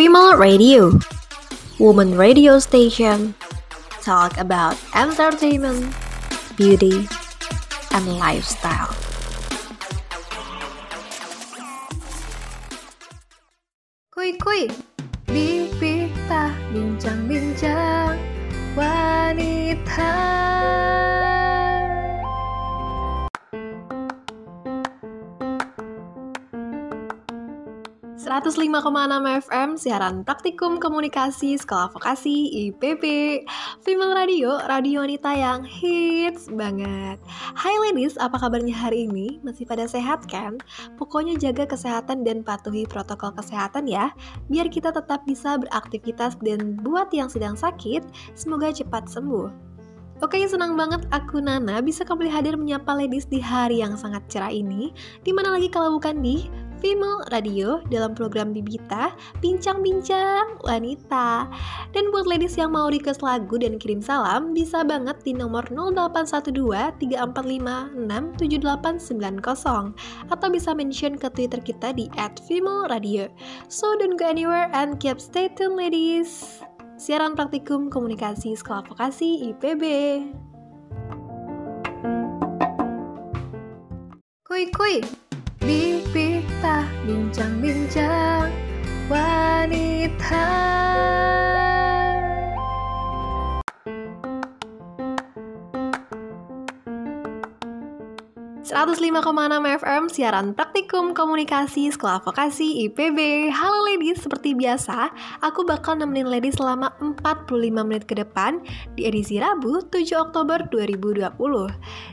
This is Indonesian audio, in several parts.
Female Radio, woman radio station, talk about entertainment, beauty, and lifestyle. Kuy kuy, Bibita bincang-bincang wanita. 105,6 FM siaran praktikum komunikasi sekolah vokasi IPB Female Radio, radio wanita yang hits banget Hai ladies, apa kabarnya hari ini? Masih pada sehat kan? Pokoknya jaga kesehatan dan patuhi protokol kesehatan ya Biar kita tetap bisa beraktivitas dan buat yang sedang sakit Semoga cepat sembuh Oke, senang banget aku Nana bisa kembali hadir menyapa ladies di hari yang sangat cerah ini. Di mana lagi kalau bukan di Female Radio dalam program Bibita Bincang-Bincang Wanita. Dan buat ladies yang mau request lagu dan kirim salam, bisa banget di nomor 0812 345 67890 atau bisa mention ke Twitter kita di @female_radio. So don't go anywhere and keep stay tuned ladies. Siaran praktikum komunikasi sekolah vokasi IPB. Kuy kuy, Bibita bincang-bincang wanita. 105,6 FM siaran praktikum komunikasi sekolah vokasi IPB Halo ladies, seperti biasa aku bakal nemenin ladies selama 45 menit ke depan di edisi Rabu 7 Oktober 2020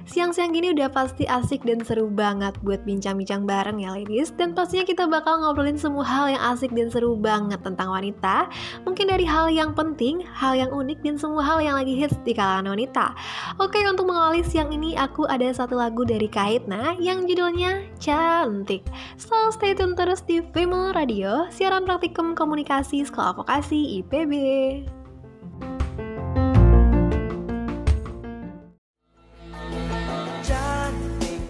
Siang-siang gini udah pasti asik dan seru banget buat bincang-bincang bareng ya ladies. Dan pastinya kita bakal ngobrolin semua hal yang asik dan seru banget tentang wanita. Mungkin dari hal yang penting, hal yang unik dan semua hal yang lagi hits di kalangan wanita. Oke untuk mengawali siang ini aku ada satu lagu dari Kai Aitna yang judulnya Cantik. So stay tune terus di Female Radio, siaran praktikum komunikasi sekolah vokasi IPB. Cantik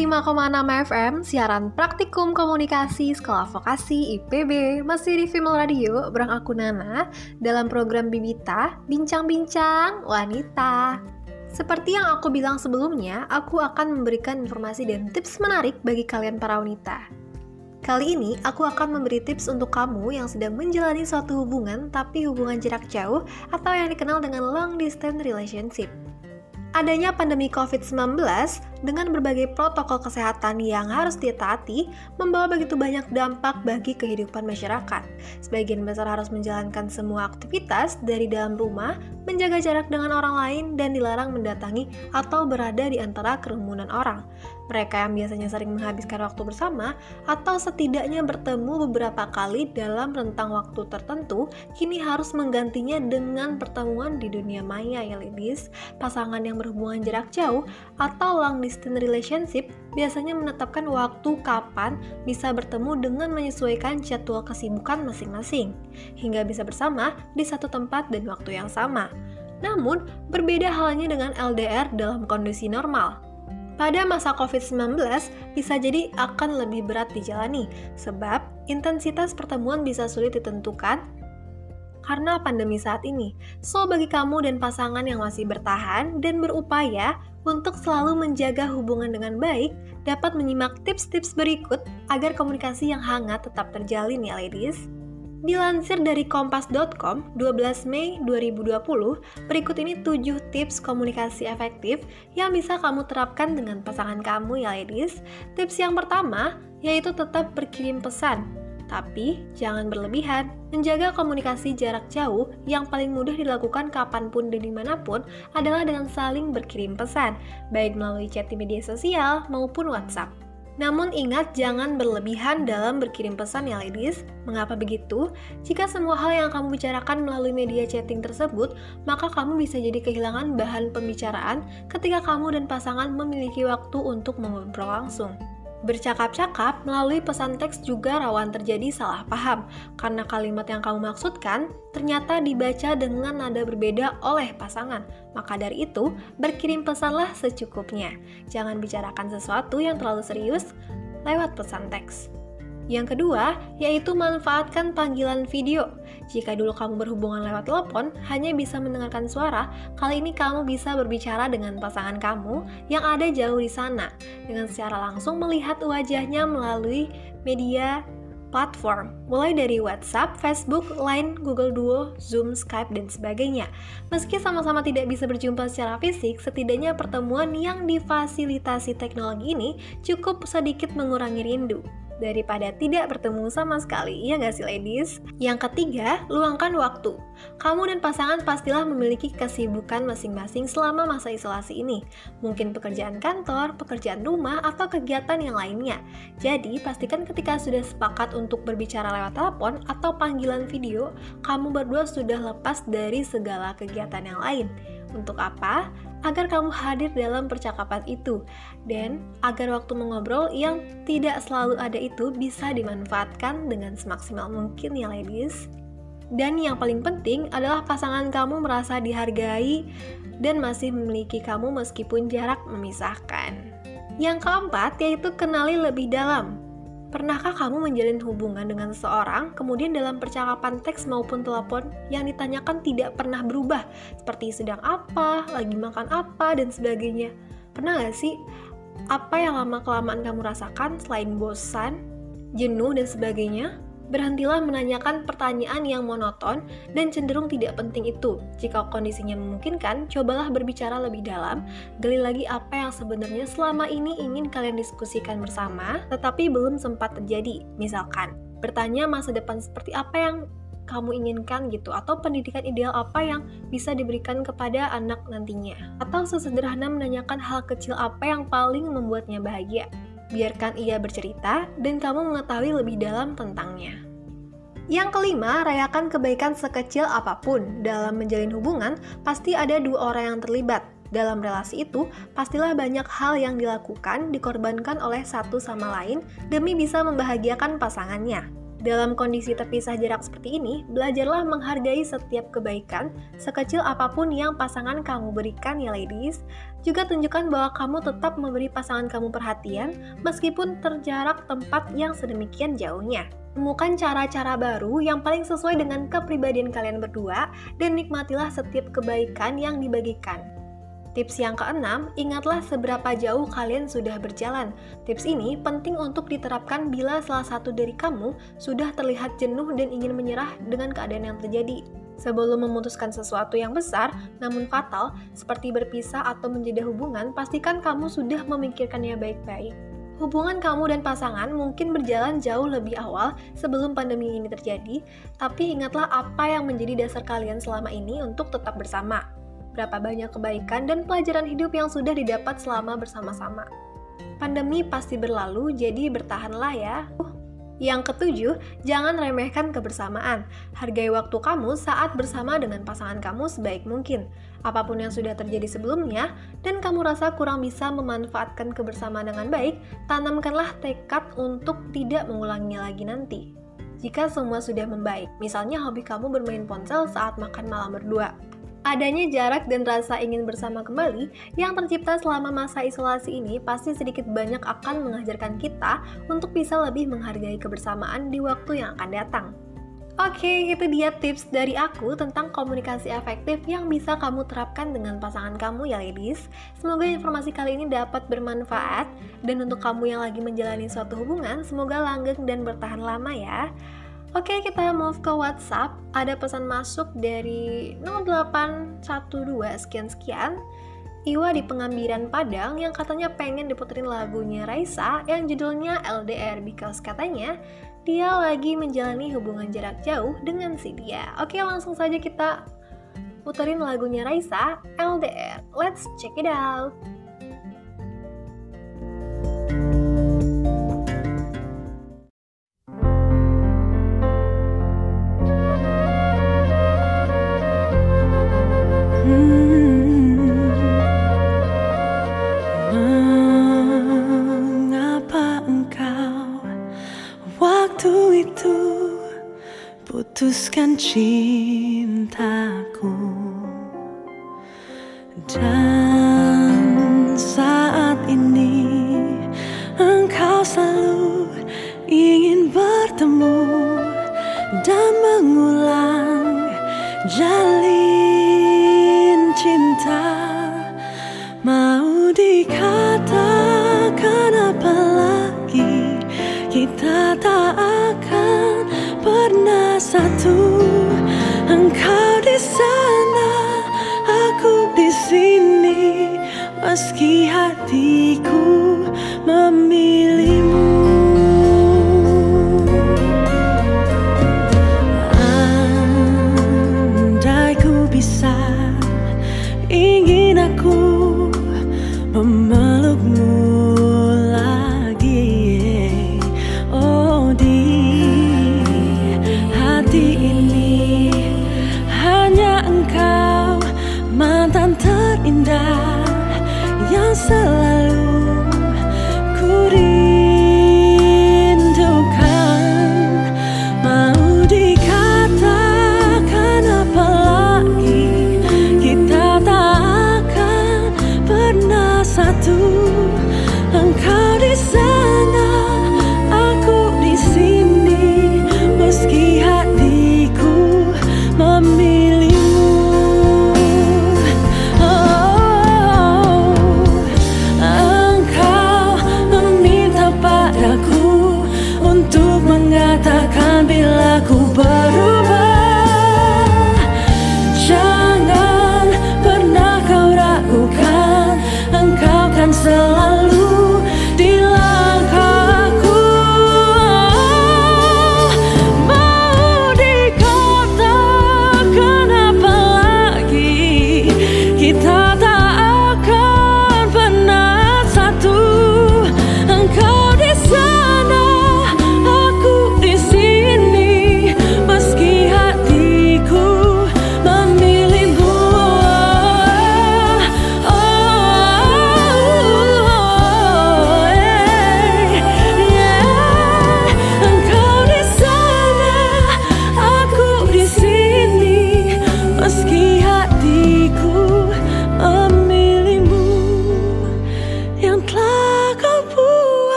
105,6 FM, siaran praktikum komunikasi sekolah vokasi IPB, masih di Female Radio, berang aku Nana, dalam program Bibita, Bincang-Bincang Wanita. Seperti yang aku bilang sebelumnya, aku akan memberikan informasi dan tips menarik bagi kalian para wanita. Kali ini, aku akan memberi tips untuk kamu yang sedang menjalani suatu hubungan tapi hubungan jarak jauh atau yang dikenal dengan long distance relationship. Adanya pandemi COVID-19 dengan berbagai protokol kesehatan yang harus ditaati membawa begitu banyak dampak bagi kehidupan masyarakat. Sebagian besar harus menjalankan semua aktivitas dari dalam rumah, menjaga jarak dengan orang lain, dan dilarang mendatangi atau berada di antara kerumunan orang. Mereka yang biasanya sering menghabiskan waktu bersama atau setidaknya bertemu beberapa kali dalam rentang waktu tertentu, kini harus menggantinya dengan pertemuan di dunia maya ya ladies. Pasangan yang berhubungan jarak jauh atau long distance relationship biasanya menetapkan waktu kapan bisa bertemu dengan menyesuaikan jadwal kesibukan masing-masing, hingga bisa bersama di satu tempat dan waktu yang sama. Namun, berbeda halnya dengan LDR dalam kondisi normal pada masa COVID-19 bisa jadi akan lebih berat dijalani, sebab intensitas pertemuan bisa sulit ditentukan karena pandemi saat ini. So, bagi kamu dan pasangan yang masih bertahan dan berupaya untuk selalu menjaga hubungan dengan baik, dapat menyimak tips-tips berikut agar komunikasi yang hangat tetap terjalin ya ladies. Dilansir dari kompas.com 12 Mei 2020, berikut ini 7 tips komunikasi efektif yang bisa kamu terapkan dengan pasangan kamu ya ladies. Tips yang pertama yaitu tetap berkirim pesan. Tapi jangan berlebihan, menjaga komunikasi jarak jauh yang paling mudah dilakukan kapan pun dan di mana pun adalah dengan saling berkirim pesan, baik melalui chat di media sosial maupun WhatsApp. Namun ingat jangan berlebihan dalam berkirim pesan ya ladies. Mengapa begitu? Jika semua hal yang kamu bicarakan melalui media chatting tersebut, maka kamu bisa jadi kehilangan bahan pembicaraan ketika kamu dan pasangan memiliki waktu untuk mengobrol langsung. Bercakap-cakap melalui pesan teks juga rawan terjadi salah paham, karena kalimat yang kamu maksudkan ternyata dibaca dengan nada berbeda oleh pasangan. Maka dari itu, berkirim pesanlah secukupnya. Jangan bicarakan sesuatu yang terlalu serius lewat pesan teks. Yang kedua, yaitu manfaatkan panggilan video. Jika dulu kamu berhubungan lewat telepon, hanya bisa mendengarkan suara, kali ini kamu bisa berbicara dengan pasangan kamu yang ada jauh di sana, dengan secara langsung melihat wajahnya melalui media platform, mulai dari WhatsApp, Facebook, Line, Google Duo, Zoom, Skype, dan sebagainya. Meski sama-sama tidak bisa berjumpa secara fisik, setidaknya pertemuan yang difasilitasi teknologi ini cukup sedikit mengurangi rindu daripada tidak bertemu sama sekali, ya nggak sih ladies? Yang ketiga, luangkan waktu. Kamu dan pasangan pastilah memiliki kesibukan masing-masing selama masa isolasi ini. Mungkin pekerjaan kantor, pekerjaan rumah, atau kegiatan yang lainnya. Jadi, pastikan ketika sudah sepakat untuk berbicara lewat telepon atau panggilan video, kamu berdua sudah lepas dari segala kegiatan yang lain. Untuk apa? Agar kamu hadir dalam percakapan itu dan agar waktu mengobrol yang tidak selalu ada itu bisa dimanfaatkan dengan semaksimal mungkin ya ladies. Dan yang paling penting adalah pasangan kamu merasa dihargai dan masih memiliki kamu meskipun jarak memisahkan. Yang keempat yaitu kenali lebih dalam. Pernahkah kamu menjalin hubungan dengan seseorang, kemudian dalam percakapan teks maupun telepon yang ditanyakan tidak pernah berubah, seperti sedang apa, lagi makan apa, dan sebagainya? Pernah gak sih? Apa yang lama-kelamaan kamu rasakan selain bosan, jenuh, dan sebagainya? Berhentilah menanyakan pertanyaan yang monoton dan cenderung tidak penting itu. Jika kondisinya memungkinkan, cobalah berbicara lebih dalam, gali lagi apa yang sebenarnya selama ini ingin kalian diskusikan bersama, tetapi belum sempat terjadi. Misalkan, bertanya masa depan seperti apa yang kamu inginkan gitu atau pendidikan ideal apa yang bisa diberikan kepada anak nantinya atau sesederhana menanyakan hal kecil apa yang paling membuatnya bahagia biarkan ia bercerita dan kamu mengetahui lebih dalam tentangnya. Yang kelima, rayakan kebaikan sekecil apa pun. Dalam menjalin hubungan, pasti ada dua orang yang terlibat. Dalam relasi itu, pastilah banyak hal yang dilakukan, dikorbankan oleh satu sama lain demi bisa membahagiakan pasangannya. Dalam kondisi terpisah jarak seperti ini, belajarlah menghargai setiap kebaikan, sekecil apa pun yang pasangan kamu berikan ya ladies. Juga tunjukkan bahwa kamu tetap memberi pasangan kamu perhatian, meskipun terjarak tempat yang sedemikian jauhnya. Temukan cara-cara baru yang paling sesuai dengan kepribadian kalian berdua, dan nikmatilah setiap kebaikan yang dibagikan. Tips yang keenam, ingatlah seberapa jauh kalian sudah berjalan. Tips ini penting untuk diterapkan bila salah satu dari kamu sudah terlihat jenuh dan ingin menyerah dengan keadaan yang terjadi. Sebelum memutuskan sesuatu yang besar namun fatal, seperti berpisah atau menjadi hubungan, pastikan kamu sudah memikirkannya baik-baik. Hubungan kamu dan pasangan mungkin berjalan jauh lebih awal sebelum pandemi ini terjadi, tapi ingatlah apa yang menjadi dasar kalian selama ini untuk tetap bersama berapa banyak kebaikan dan pelajaran hidup yang sudah didapat selama bersama-sama. Pandemi pasti berlalu, jadi bertahanlah ya. Yang ketujuh, jangan remehkan kebersamaan. Hargai waktu kamu saat bersama dengan pasangan kamu sebaik mungkin. Apa pun yang sudah terjadi sebelumnya, dan kamu rasa kurang bisa memanfaatkan kebersamaan dengan baik, tanamkanlah tekad untuk tidak mengulanginya lagi nanti. Jika semua sudah membaik, misalnya hobi kamu bermain ponsel saat makan malam berdua, Adanya jarak dan rasa ingin bersama kembali yang tercipta selama masa isolasi ini pasti sedikit banyak akan mengajarkan kita untuk bisa lebih menghargai kebersamaan di waktu yang akan datang. Oke, itu dia tips dari aku tentang komunikasi efektif yang bisa kamu terapkan dengan pasangan kamu ya ladies. Semoga informasi kali ini dapat bermanfaat dan untuk kamu yang lagi menjalani suatu hubungan, semoga langgeng dan bertahan lama ya. Oke, kita move ke WhatsApp. Ada pesan masuk dari 0812 sekian-sekian. Iwa di pengambilan Padang yang katanya pengen diputerin lagunya Raisa yang judulnya LDR because katanya dia lagi menjalani hubungan jarak jauh dengan si dia. Oke, langsung saja kita puterin lagunya Raisa LDR. Let's check it out. 情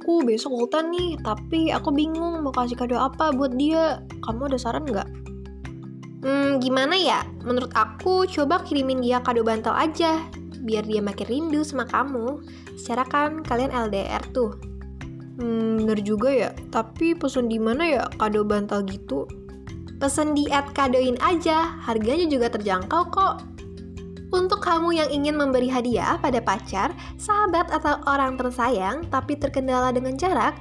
aku besok ultan nih, tapi aku bingung mau kasih kado apa buat dia. Kamu ada saran nggak? Hmm, gimana ya? Menurut aku, coba kirimin dia kado bantal aja, biar dia makin rindu sama kamu. Secara kan kalian LDR tuh. Hmm, bener juga ya. Tapi pesen di mana ya kado bantal gitu? Pesen di at kadoin aja, harganya juga terjangkau kok. Untuk kamu yang ingin memberi hadiah pada pacar, sahabat atau orang tersayang tapi terkendala dengan jarak,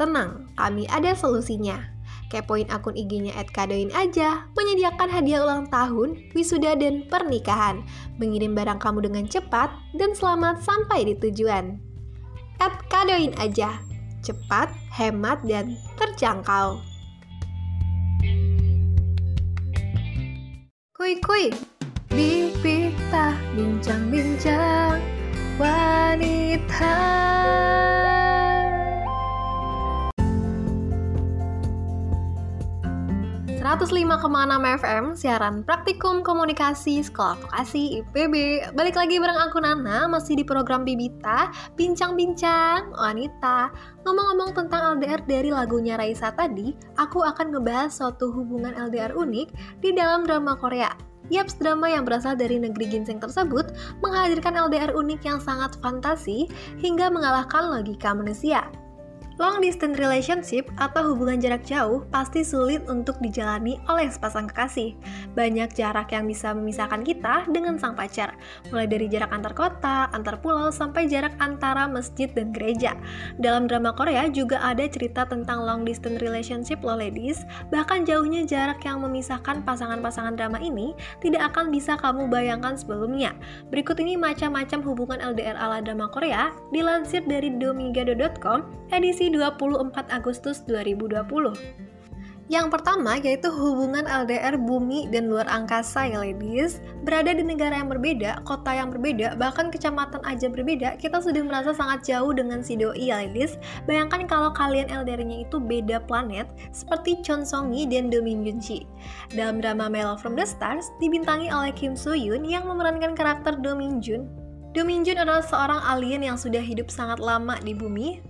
tenang, kami ada solusinya. Kepoin akun IG-nya @kadoin aja, menyediakan hadiah ulang tahun, wisuda dan pernikahan, mengirim barang kamu dengan cepat dan selamat sampai di tujuan. @kadoin aja, cepat, hemat dan terjangkau. Kuy kuy, Bibita bincang-bincang wanita. 105,6 FM siaran praktikum komunikasi sekolah vokasi IPB balik lagi bareng aku Nana. Masih di program Bibita bincang-bincang wanita. Ngomong-ngomong tentang LDR dari lagunya Raisa tadi aku akan ngebahas suatu hubungan LDR unik di dalam drama Korea Yaps, drama yang berasal dari negeri ginseng tersebut menghadirkan LDR unik yang sangat fantasi hingga mengalahkan logika manusia. Long distance relationship atau hubungan jarak jauh pasti sulit untuk dijalani oleh sepasang kekasih. Banyak jarak yang bisa memisahkan kita dengan sang pacar, mulai dari jarak antar kota, antar pulau, sampai jarak antara masjid dan gereja. Dalam drama Korea juga ada cerita tentang long distance relationship loh ladies, bahkan jauhnya jarak yang memisahkan pasangan-pasangan drama ini tidak akan bisa kamu bayangkan sebelumnya. Berikut ini macam-macam hubungan LDR ala drama Korea dilansir dari domigado.com edisi 24 Agustus 2020. Yang pertama yaitu hubungan LDR bumi dan luar angkasa ya ladies. Berada di negara yang berbeda, kota yang berbeda, bahkan kecamatan aja berbeda Kita sudah merasa sangat jauh dengan si doi ya ladies. Bayangkan kalau kalian LDR-nya itu beda planet Seperti Chon Song Yi dan Do Min Jun Shi Dalam drama Love From The Stars Dibintangi oleh Kim Soo Yoon yang memerankan karakter Do Min Jun Do Min Jun adalah seorang alien yang sudah hidup sangat lama di bumi,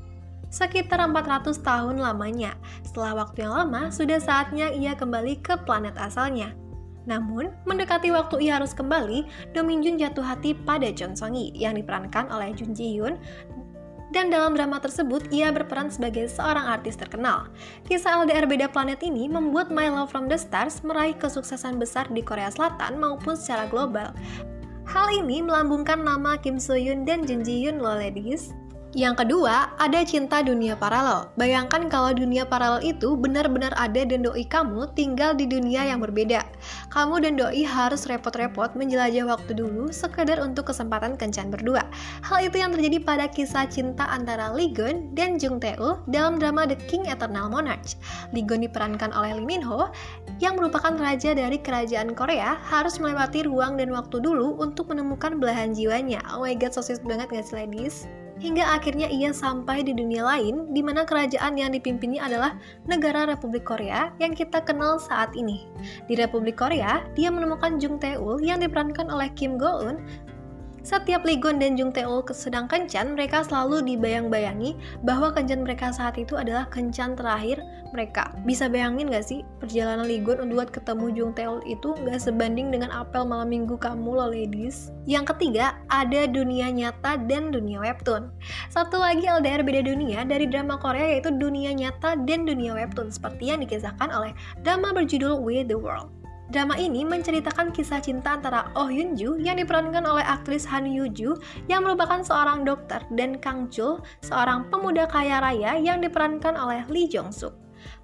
sekitar 400 tahun lamanya. Setelah waktu yang lama, sudah saatnya ia kembali ke planet asalnya. Namun, mendekati waktu ia harus kembali, Do Min Jun jatuh hati pada Chon Song Yi yang diperankan oleh Jun Ji Hyun dan dalam drama tersebut ia berperan sebagai seorang artis terkenal. Kisah LDR beda planet ini membuat My Love From The Stars meraih kesuksesan besar di Korea Selatan maupun secara global. Hal ini melambungkan nama Kim Soo Hyun dan Jun Ji Hyun loh ladies. Yang kedua, ada cinta dunia paralel. Bayangkan kalau dunia paralel itu benar-benar ada dan doi kamu tinggal di dunia yang berbeda. Kamu dan doi harus repot-repot menjelajah waktu dulu sekedar untuk kesempatan kencan berdua. Hal itu yang terjadi pada kisah cinta antara Lee Gun dan Jung Tae-ul dalam drama The King Eternal Monarch. Lee Gun diperankan oleh Lee Min Ho yang merupakan raja dari kerajaan Korea harus melewati ruang dan waktu dulu untuk menemukan belahan jiwanya. Oh my god, so sweet banget gak sih ladies? Hingga akhirnya ia sampai di dunia lain di mana kerajaan yang dipimpinnya adalah negara Republik Korea yang kita kenal saat ini. Di Republik Korea, dia menemukan Jung Tae-ul yang diperankan oleh Kim Go-eun setiap Ligon dan Jung Tae-ul sedang kencan, mereka selalu dibayang-bayangi bahwa kencan mereka saat itu adalah kencan terakhir mereka. Bisa bayangin gak sih perjalanan Ligon buat ketemu Jung Tae-ul itu gak sebanding dengan apel malam minggu kamu loh ladies. Yang ketiga, ada dunia nyata dan dunia webtoon. Satu lagi LDR beda dunia dari drama Korea yaitu dunia nyata dan dunia webtoon seperti yang dikisahkan oleh drama berjudul We The World. Drama ini menceritakan kisah cinta antara Oh Yun Ju yang diperankan oleh aktris Han Yoo Ju yang merupakan seorang dokter dan Kang Chul, seorang pemuda kaya raya yang diperankan oleh Lee Jong Suk.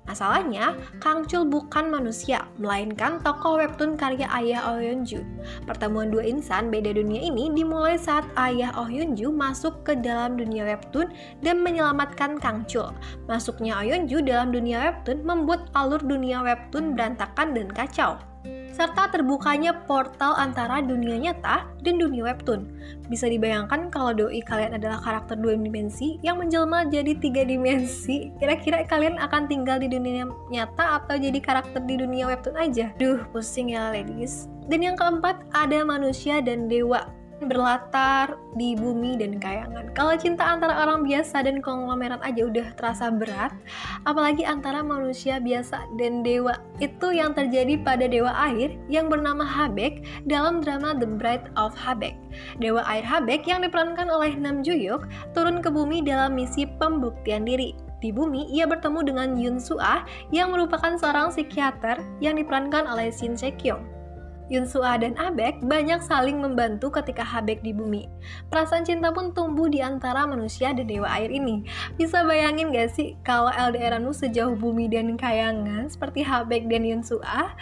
Masalahnya, Kang Chul bukan manusia, melainkan tokoh webtoon karya ayah Oh Yun Ju. Pertemuan dua insan beda dunia ini dimulai saat ayah Oh Yun Ju masuk ke dalam dunia webtoon dan menyelamatkan Kang Chul. Masuknya Oh Yun Ju dalam dunia webtoon membuat alur dunia webtoon berantakan dan kacau serta terbukanya portal antara dunia nyata dan dunia webtoon. Bisa dibayangkan kalau doi kalian adalah karakter dua dimensi yang menjelma jadi tiga dimensi, kira-kira kalian akan tinggal di dunia nyata atau jadi karakter di dunia webtoon aja? Duh, pusing ya ladies. Dan yang keempat, ada manusia dan dewa berlatar di bumi dan kayangan. Kalau cinta antara orang biasa dan konglomerat aja udah terasa berat, apalagi antara manusia biasa dan dewa. Itu yang terjadi pada dewa air yang bernama Habek dalam drama The Bride of Habek. Dewa air Habek yang diperankan oleh Nam Juyuk turun ke bumi dalam misi pembuktian diri. Di bumi, ia bertemu dengan Yun Suah yang merupakan seorang psikiater yang diperankan oleh Shin Se Kyung. Yunsua dan Abek banyak saling membantu ketika Habek di bumi. Perasaan cinta pun tumbuh di antara manusia dan dewa air ini. Bisa bayangin gak sih kalau LDR anu sejauh bumi dan kayangan seperti Habek dan Yunsua?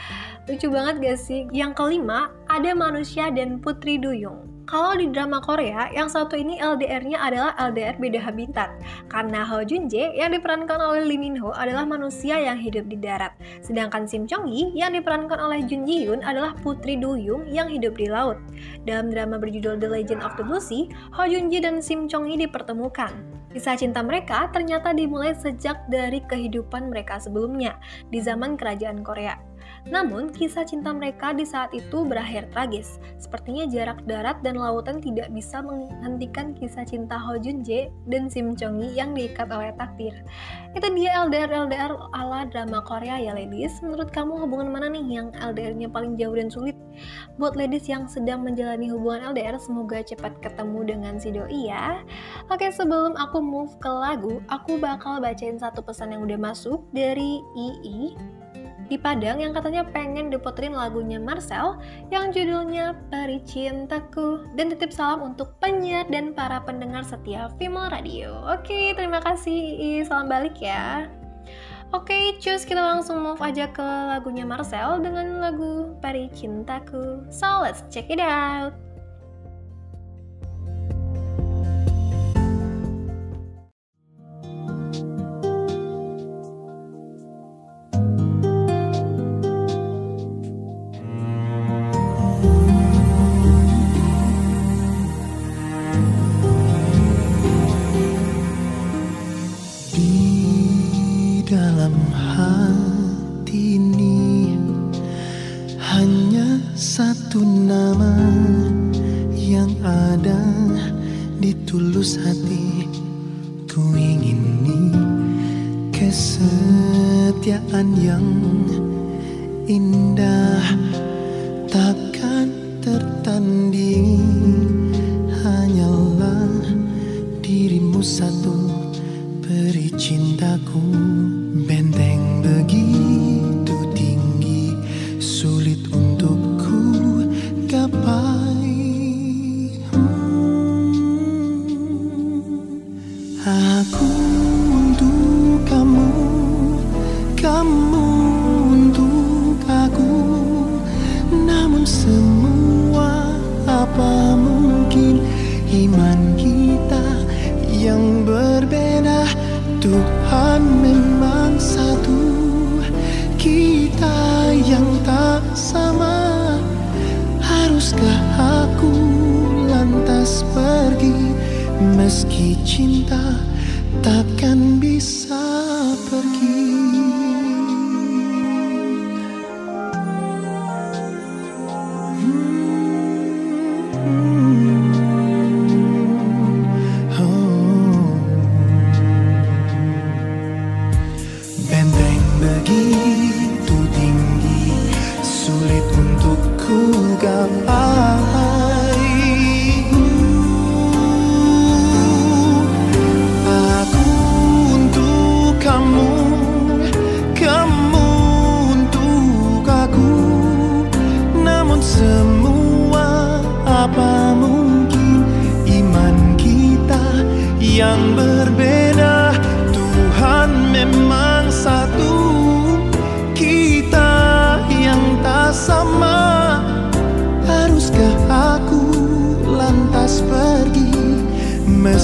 Lucu banget gak sih? Yang kelima, ada manusia dan Putri Duyung. Kalau di drama Korea, yang satu ini LDR-nya adalah LDR beda habitat. Karena Ho Jun Jae yang diperankan oleh Lee Min Ho adalah manusia yang hidup di darat. Sedangkan Sim Chong Yi yang diperankan oleh Jun Ji Hyun adalah putri Do Young yang hidup di laut. Dalam drama berjudul The Legend of the Blue Sea, Ho Jun Ji dan Sim Chong Yi dipertemukan. Kisah cinta mereka ternyata dimulai sejak dari kehidupan mereka sebelumnya di zaman kerajaan Korea. Namun, kisah cinta mereka di saat itu berakhir tragis. Sepertinya jarak darat dan lautan tidak bisa menghentikan kisah cinta Ho Jun Jae dan Sim Chong Yi yang diikat oleh takdir. Itu dia LDR-LDR ala drama Korea ya ladies. Menurut kamu hubungan mana nih yang LDR-nya paling jauh dan sulit? Buat ladies yang sedang menjalani hubungan LDR, semoga cepat ketemu dengan si doi ya. Oke, sebelum aku move ke lagu, aku bakal bacain satu pesan yang udah masuk dari II di Padang yang katanya pengen diputerin lagunya Marcel yang judulnya Peri Cintaku dan titip salam untuk penyiar dan para pendengar setia Female Radio. Oke, terima kasih. Salam balik ya. Oke, cus kita langsung move aja ke lagunya Marcel dengan lagu Peri Cintaku. So, let's check it out. Yang berbeda Tuhan memang satu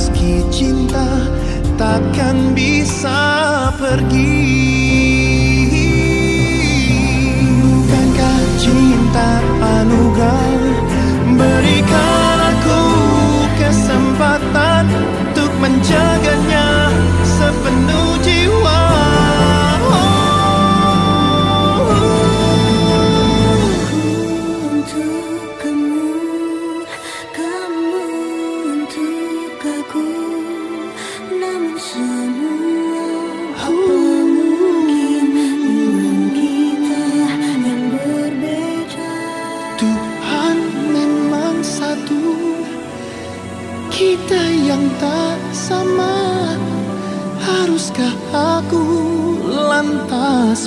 Meski cinta takkan bisa pergi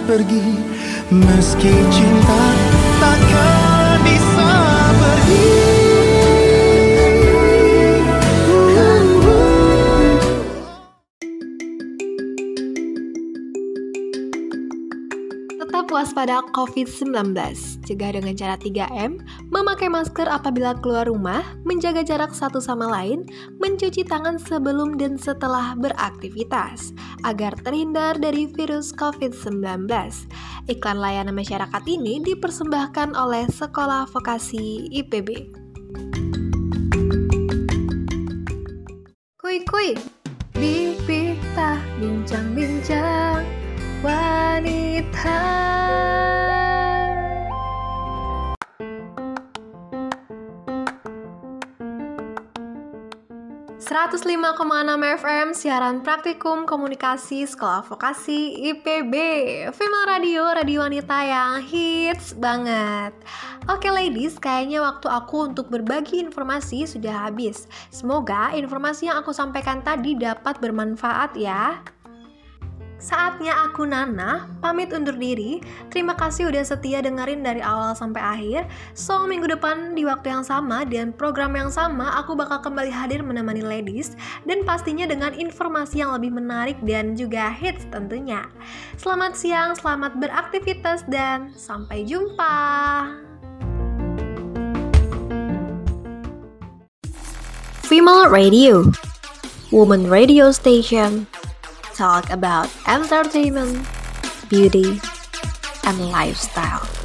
pergi. Meski cinta takkan waspada COVID-19. Cegah dengan cara 3M, memakai masker apabila keluar rumah, menjaga jarak satu sama lain, mencuci tangan sebelum dan setelah beraktivitas, agar terhindar dari virus COVID-19. Iklan layanan masyarakat ini dipersembahkan oleh Sekolah Vokasi IPB. Kuy kuy, bibita bincang-bincang wanita. 105,6 FM siaran praktikum komunikasi sekolah vokasi IPB Female Radio, radio wanita yang hits banget. Oke ladies, kayaknya waktu aku untuk berbagi informasi sudah habis. Semoga informasi yang aku sampaikan tadi dapat bermanfaat ya Saatnya aku Nana, pamit undur diri. Terima kasih udah setia dengerin dari awal sampai akhir. So, minggu depan di waktu yang sama dan program yang sama, aku bakal kembali hadir menemani ladies dan pastinya dengan informasi yang lebih menarik dan juga hits tentunya. Selamat siang, selamat beraktivitas dan sampai jumpa. Female Radio Woman Radio Station talk about entertainment, beauty, and lifestyle.